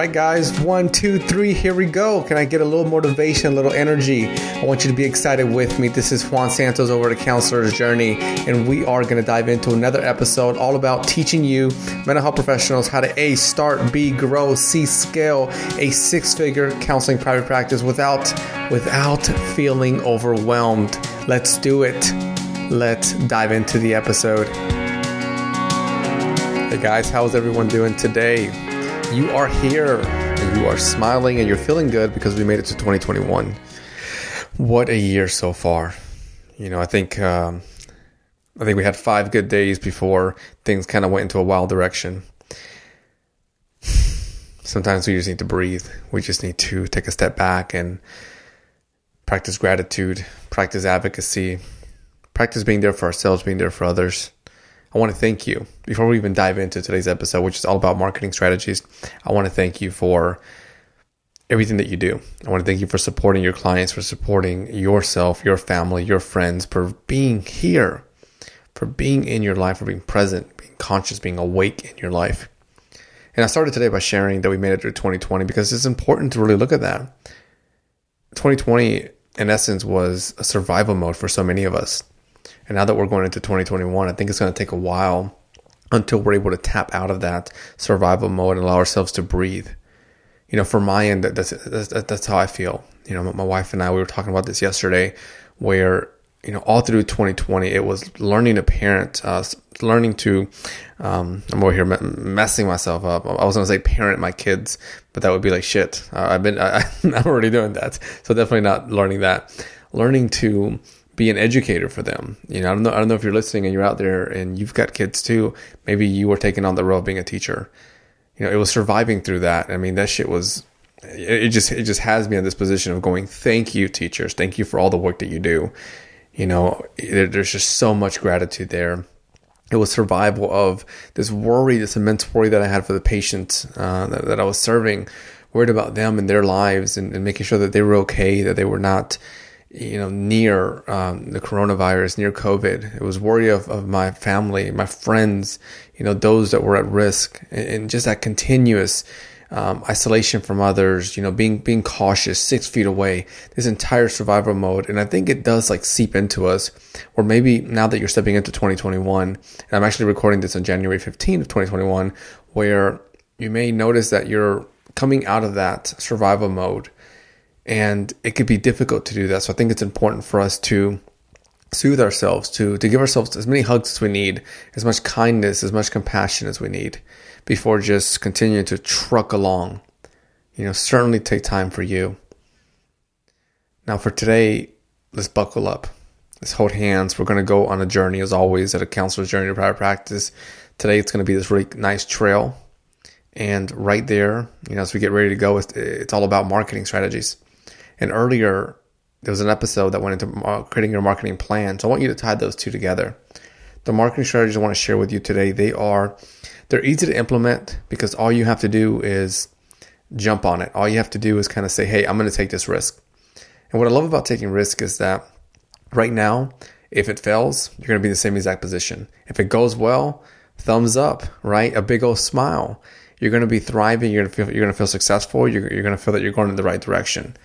right, guys, one, two, three, here we go. Can I get a little motivation, a little energy? I want you to be excited with me. This is Juan Santos over at Counselor's Journey, and we are going to dive into another episode all about teaching you, mental health professionals, how to A, start, B, grow, C, scale a six figure counseling private practice without, without feeling overwhelmed. Let's do it. Let's dive into the episode. Hey guys, how's everyone doing today? You are here and you are smiling and you're feeling good because we made it to 2021. What a year so far. You know, I think um, I think we had five good days before things kind of went into a wild direction. Sometimes we just need to breathe. We just need to take a step back and practice gratitude, practice advocacy, practice being there for ourselves, being there for others I want to thank you. Before we even dive into today's episode, which is all about marketing strategies, I want to thank you for everything that you do. I want to thank you for supporting your clients, for supporting yourself, your family, your friends, for being here, for being in your life, for being present, being conscious, being awake in your life. And I started today by sharing that we made it through 2020 because it's important to really look at that. 2020, in essence, was a survival mode for so many of us. And now that we're going into 2021, I think it's going to take a while until we're able to tap out of that survival mode and allow ourselves to breathe. You know, for my end, that's that's, that's how I feel. You know, my wife and I we were talking about this yesterday, where you know all through 2020 it was learning to parent, uh, learning to. Um, I'm over here messing myself up. I was going to say parent my kids, but that would be like shit. Uh, I've been I, I'm already doing that, so definitely not learning that. Learning to be an educator for them. You know, I don't know. I don't know if you're listening and you're out there and you've got kids too. Maybe you were taking on the role of being a teacher. You know, it was surviving through that. I mean, that shit was. It just it just has me in this position of going. Thank you, teachers. Thank you for all the work that you do. You know, there's just so much gratitude there. It was survival of this worry, this immense worry that I had for the patients uh, that, that, I was serving, worried about them and their lives, and, and making sure that they were okay, that they were not you know, near um, the coronavirus, near COVID. It was worry of, of my family, my friends, you know, those that were at risk, and, and just that continuous um, isolation from others. You know, being being cautious, six feet away. This entire survival mode, and I think it does like seep into us. Or maybe now that you're stepping into 2021, and I'm actually recording this on January 15th of 2021, where you may notice that you're coming out of that survival mode and it could be difficult to do that. So I think it's important for us to soothe ourselves, to to give ourselves as many hugs as we need, as much kindness, as much compassion as we need, before just continuing to truck along. You know, certainly take time for you. Now for today, let's buckle up. Let's hold hands. We're going to go on a journey, as always, at a counselor's journey to private practice. Today, it's going to be this really nice trail. And right there, you know, as we get ready to go, it's, it's all about marketing strategies. And earlier, there was an episode that went into uh, creating your marketing plan. So I want you to tie those two together. The marketing strategies I want to share with you today, they are they're easy to implement because all you have to do is jump on it. All you have to do is kind of say, "Hey, I'm going to take this risk." And what I love about taking risk is that right now, if it fails, you're going to be in the same exact position. If it goes well, thumbs up, right? A big old smile. You're going to be thriving. You're going to feel you're going to feel successful. You're, you're going to feel that you're going in the right direction.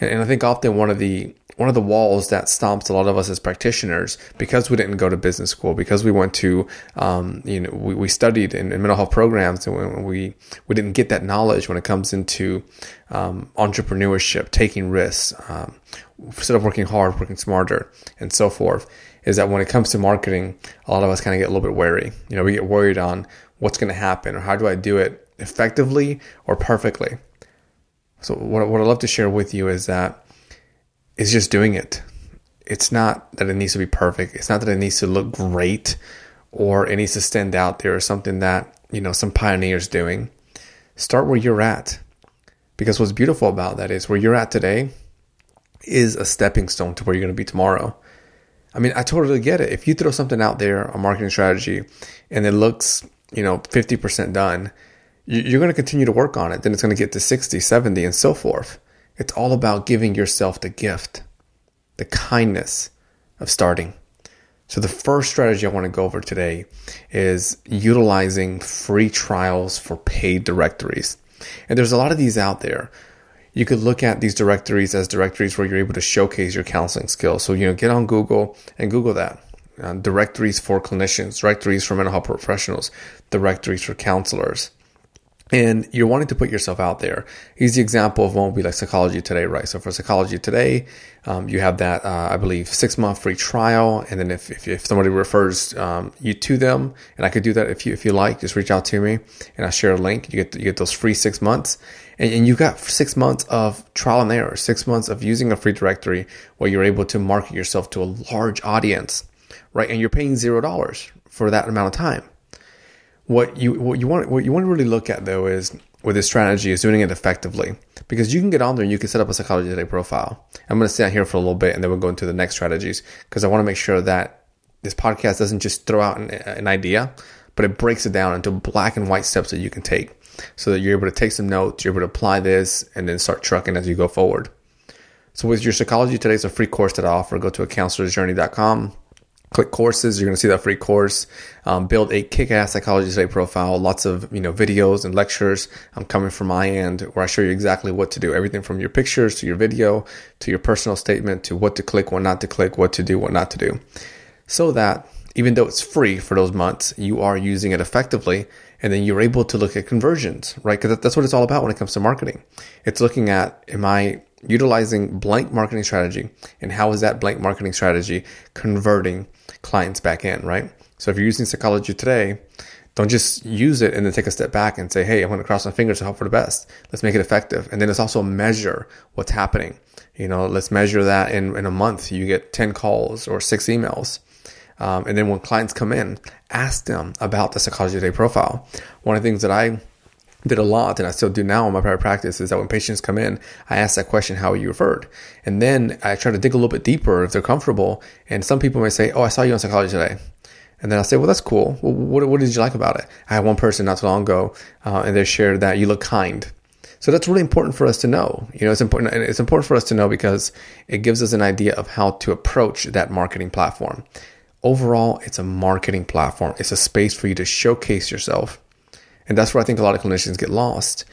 And, I think often one of the one of the walls that stomps a lot of us as practitioners because we didn't go to business school because we went to um, you know we, we studied in, in, mental health programs and we we didn't get that knowledge when it comes into um, entrepreneurship taking risks um, instead of working hard working smarter and so forth is that when it comes to marketing a lot of us kind of get a little bit wary. You know we get worried on what's going to happen or how do i do it effectively or perfectly so what, what I'd love to share with you is that it's just doing it. It's not that it needs to be perfect. It's not that it needs to look great or it needs to stand out there or something that, you know, some pioneers doing. Start where you're at. Because what's beautiful about that is where you're at today is a stepping stone to where you're going to be tomorrow. I mean, I totally get it. If you throw something out there, a marketing strategy, and it looks, you know, 50% done, you're going to continue to work on it. Then it's going to get to 60, 70, and so forth. It's all about giving yourself the gift, the kindness of starting. So, the first strategy I want to go over today is utilizing free trials for paid directories. And there's a lot of these out there. You could look at these directories as directories where you're able to showcase your counseling skills. So, you know, get on Google and Google that. Uh, directories for clinicians, directories for mental health professionals, directories for counselors and you're wanting to put yourself out there. Easy example of one would be like Psychology Today, right? So for Psychology Today, um, you have that, uh, I believe, six month free trial. And then if, if, if somebody refers um, you to them, and I could do that if you if you like, just reach out to me and I'll share a link. You get you get those free six months, and, and you got six months of trial and error, six months of using a free directory where you're able to market yourself to a large audience, right? And you're paying zero dollars for that amount of time what you what you want what you want to really look at though is with this strategy is doing it effectively because you can get on there and you can set up a psychology today profile. I'm going to stay out here for a little bit and then we'll go into the next strategies because I want to make sure that this podcast doesn't just throw out an, an idea, but it breaks it down into black and white steps that you can take so that you're able to take some notes, you're able to apply this and then start trucking as you go forward. So with your psychology today, it's a free course that I offer. Go to a counselorsjourney.com click courses. You're going to see that free course. Um, build a kick-ass psychology today profile. Lots of you know videos and lectures i'm coming from my end where i show you exactly what to do. Everything from your pictures to your video to your personal statement to what to click what not to click what to do what not to do. So that even though it's free for those months you are using it effectively and then you're able to look at conversions right? Because that's what it's all about when it comes to marketing. It's looking at am i utilizing blank marketing strategy and how is that blank marketing strategy converting clients back in, right? So if you're using psychology today, don't just use it and then take a step back and say, hey, I'm going to cross my fingers and hope for the best. Let's make it effective. And then let's also measure what's happening. You know, let's measure that in, in a month. You get 10 calls or six emails. Um, and then when clients come in, ask them about the psychology today profile. One of the things that I did a lot and I still do now in my private practice is that when patients come in, I ask that question, how are you referred? And then I try to dig a little bit deeper if they're comfortable. And some people may say, oh, I saw you on psychology today. And then I'll say, well, that's cool. Well, what, what did you like about it? I had one person not too long ago, uh, and they shared that you look kind. So that's really important for us to know. You know, it's important, and it's important for us to know because it gives us an idea of how to approach that marketing platform. Overall, it's a marketing platform. It's a space for you to showcase yourself and that's where I think a lot of clinicians get lost.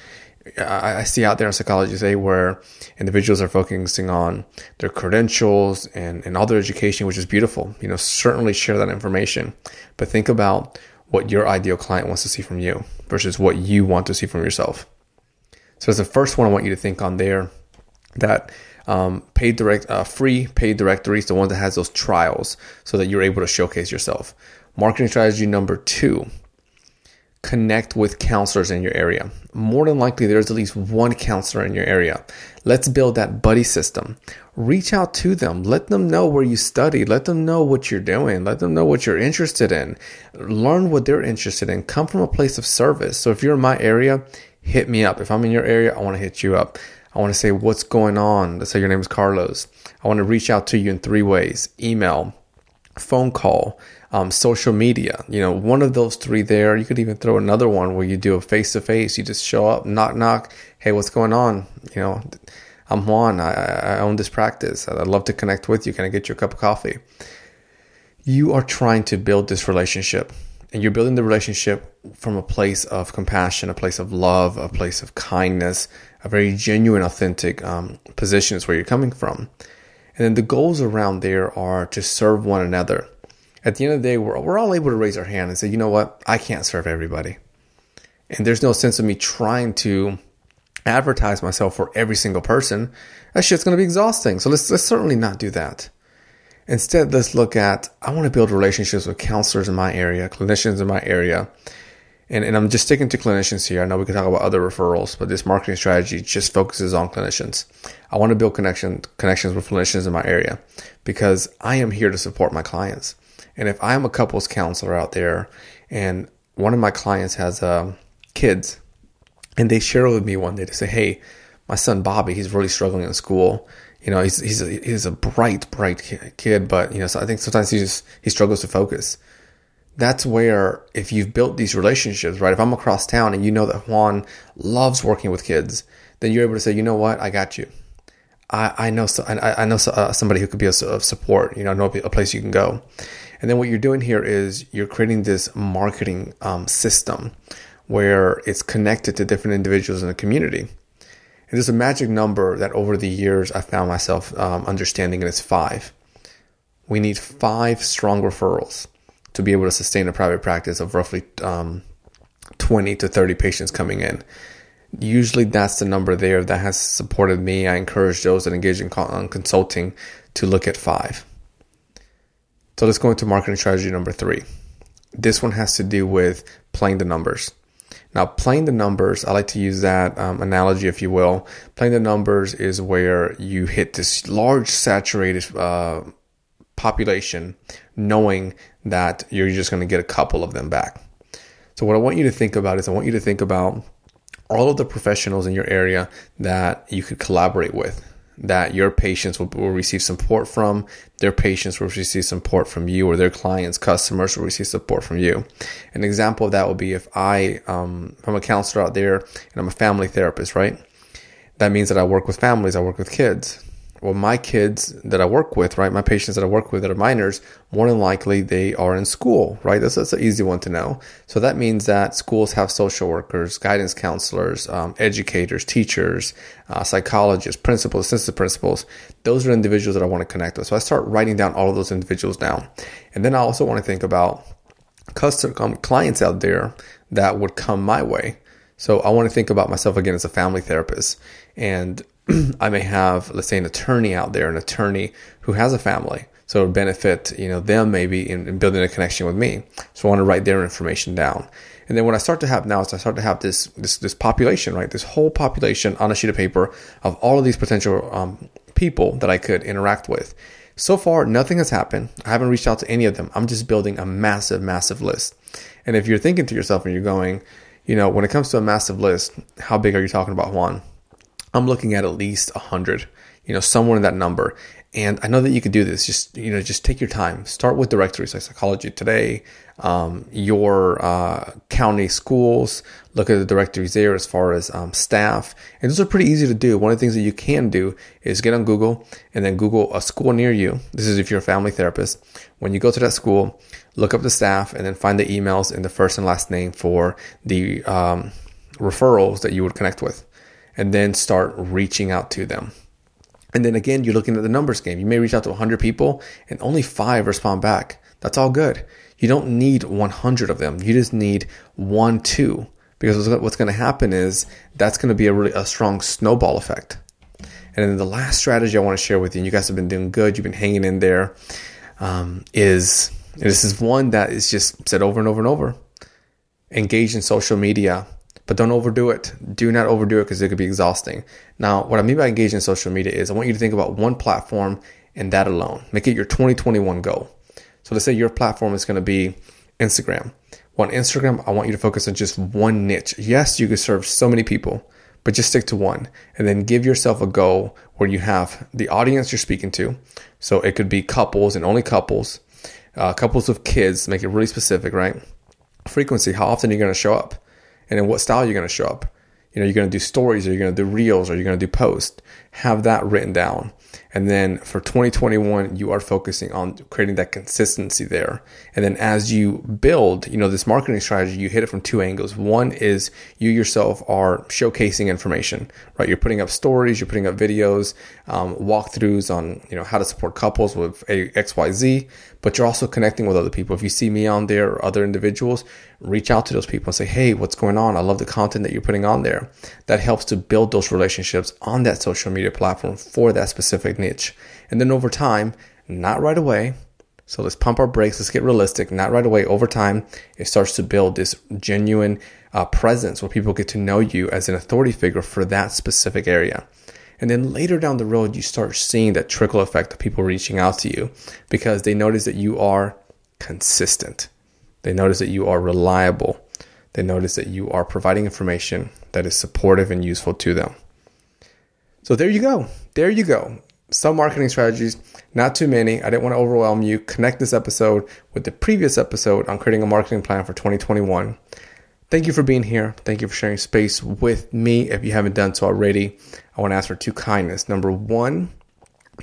I, see out there in psychology today where individuals are focusing on their credentials and, and all their education, which is beautiful. You know, certainly share that information, but think about what your ideal client wants to see from you versus what you want to see from yourself. So that's the first one I want you to think on there. That um, paid direct, uh, free paid directories, the one that has those trials, so that you're able to showcase yourself. Marketing strategy number two connect with counselors in your area. More than likely, there's at least one counselor in your area. Let's build that buddy system. Reach out to them. Let them know where you study. Let them know what you're doing. Let them know what you're interested in. Learn what they're interested in. Come from a place of service. So if you're in my area, hit me up. If I'm in your area, I want to hit you up. I want to say what's going on. Let's say your name is Carlos. I want to reach out to you in three ways email, phone call, um, social media. You know, one of those three there. You could even throw another one where you do a face to face. You just show up, knock, knock. Hey, what's going on? You know, I'm Juan. I, I own this practice. I'd love to connect with you. Can I get you a cup of coffee? You are trying to build this relationship. And you're building the relationship from a place of compassion, a place of love, a place of kindness, a very genuine, authentic um, position is where you're coming from. And then the goals around there are to serve one another at the end of the day, we're, we're all able to raise our hand and say, you know what, I can't serve everybody. And there's no sense of me trying to advertise myself for every single person. That shit's going to be exhausting. So let's, let's certainly not do that. Instead, let's look at I want to build relationships with counselors in my area, clinicians in my area. And, and I'm just sticking to clinicians here. I know we can talk about other referrals, but this marketing strategy just focuses on clinicians. I want to build connection connections with clinicians in my area because I am here to support my clients. And if I'm a couples counselor out there and one of my clients has uh, kids and they share with me one day to say, hey, my son Bobby, he's really struggling in school. You know, he's he's a, he's a bright, bright kid, but you know, so I think sometimes he just he struggles to focus. That's where if you've built these relationships, right? If I'm across town and you know that Juan loves working with kids, then you're able to say, you know what, I got you. I, I know so, I, I know so, uh, somebody who could be a, of support. You know, know a place you can go. And then what you're doing here is you're creating this marketing um, system where it's connected to different individuals in the community. And there's a magic number that over the years I found myself um, understanding, and it's five. We need five strong referrals to be able to sustain a private practice of roughly um, 20 to 30 patients coming in. Usually that's the number there that has supported me. I encourage those that engage in consulting to look at five. So let's go into marketing strategy number three. This one has to do with playing the numbers. Now, playing the numbers, I like to use that um, analogy, if you will. Playing the numbers is where you hit this large saturated uh, population, knowing that you're just going to get a couple of them back. So, what I want you to think about is I want you to think about all of the professionals in your area that you could collaborate with that your patients will, will, receive support from, their patients will receive support from you, or their clients, customers will receive support from you. An example of that would be if I, um, I'm a counselor out there and I'm a family therapist, right? That means that I work with families, I work with kids well, my kids that I work with, right, my patients that I work with that are minors, more than likely they are in school, right? That's, that's an easy one to know. So that means that schools have social workers, guidance counselors, um, educators, teachers, uh, psychologists, principals, assistant principals. Those are individuals that I want to connect with. So I start writing down all of those individuals down. And then I also want to think about custom um, clients out there that would come my way. So I want to think about myself again as a family therapist. And I may have, let's say, an attorney out there, an attorney who has a family. So it would benefit, you know, them maybe in, in, building a connection with me. So I want to write their information down. And then what I start to have now is I start to have this this this population, right? This whole population on a sheet of paper of all of these potential um, people that I could interact with. So far, nothing has happened. I haven't reached out to any of them. I'm just building a massive, massive list. And if you're thinking to yourself and you're going, you know, when it comes to a massive list, how big are you talking about, Juan? I'm looking at at least 100, you know, somewhere in that number. And I know that you could do this. Just you know, just take your time. Start with directories like Psychology Today, um, your uh, county schools. Look at the directories there as far as um, staff, and those are pretty easy to do. One of the things that you can do is get on Google and then Google a school near you. This is if you're a family therapist. When you go to that school, look up the staff and then find the emails and the first and last name for the um, referrals that you would connect with and then start reaching out to them. And then again, you're looking at the numbers game. You may reach out to 100 people and only five respond back. That's all good. You don't need 100 of them. You just need one, two, because what's going to happen is that's going to be a really a strong snowball effect. And then the last strategy I want to share with you, and you guys have been doing good, you've been hanging in there, um, is this is one that is just said over and over and over. Engage in social media but don't overdo it. Do not overdo it because it could be exhausting. Now, what I mean by engaging in social media is I want you to think about one platform and that alone. Make it your 2021 goal. So let's say your platform is going to be Instagram. Well, on Instagram, I want you to focus on just one niche. Yes, you could serve so many people, but just stick to one and then give yourself a goal where you have the audience you're speaking to. So it could be couples and only couples, uh, couples with kids, make it really specific, right? Frequency, how often are you going to show up? And in what style you're going to show up. You know, you're going to do stories or you're going to do reels or you're going to do posts. Have that written down. And then for 2021, you are focusing on creating that consistency there. And then as you build, you know, this marketing strategy, you hit it from two angles. One is you yourself are showcasing information, right? You're putting up stories, you're putting up videos, um, walkthroughs on, you know, how to support couples with a XYZ, but you're also connecting with other people. If you see me on there or other individuals, reach out to those people and say, Hey, what's going on? I love the content that you're putting on there. That helps to build those relationships on that social media platform for that specific niche. And then over time, not right away. So let's pump our brakes. Let's get realistic. Not right away. Over time, it starts to build this genuine uh, presence where people get to know you as an authority figure for that specific area. And then later down the road, you start seeing that trickle effect of people reaching out to you because they notice that you are consistent. They notice that you are reliable. They notice that you are providing information that is supportive and useful to them. So there you go. There you go. Some marketing strategies, not too many. I didn't want to overwhelm you. Connect this episode with the previous episode on creating a marketing plan for 2021. Thank you for being here. Thank you for sharing space with me. If you haven't done so already, I want to ask for two kindness. Number one,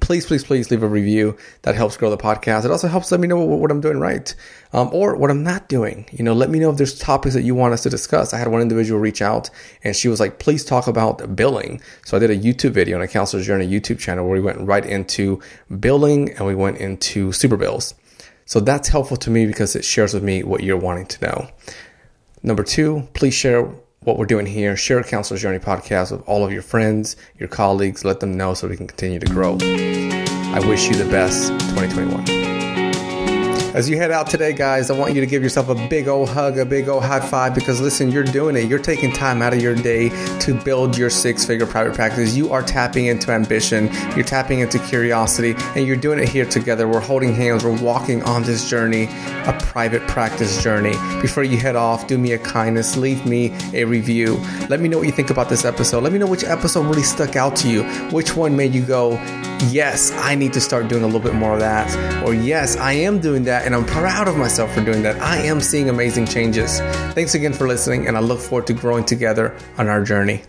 please, please, please leave a review. That helps grow the podcast. It also helps let me know what, what I'm doing right um, or what I'm not doing. You know, let me know if there's topics that you want us to discuss. I had one individual reach out and she was like, please talk about billing. So I did a YouTube video on a counselor's journey YouTube channel where we went right into billing and we went into super bills. So that's helpful to me because it shares with me what you're wanting to know. Number two, please share what we're doing here. Share Counselor's Journey podcast with all of your friends, your colleagues. Let them know so we can continue to grow. I wish you the best 2021. As you head out today, guys, I want you to give yourself a big old hug, a big old high five because listen, you're doing it. You're taking time out of your day to build your six figure private practice. You are tapping into ambition, you're tapping into curiosity, and you're doing it here together. We're holding hands, we're walking on this journey, a private practice journey. Before you head off, do me a kindness, leave me a review. Let me know what you think about this episode. Let me know which episode really stuck out to you. Which one made you go, yes, I need to start doing a little bit more of that. Or yes, I am doing that and I'm proud of myself for doing that. I am seeing amazing changes. Thanks again for listening, and I look forward to growing together on our journey.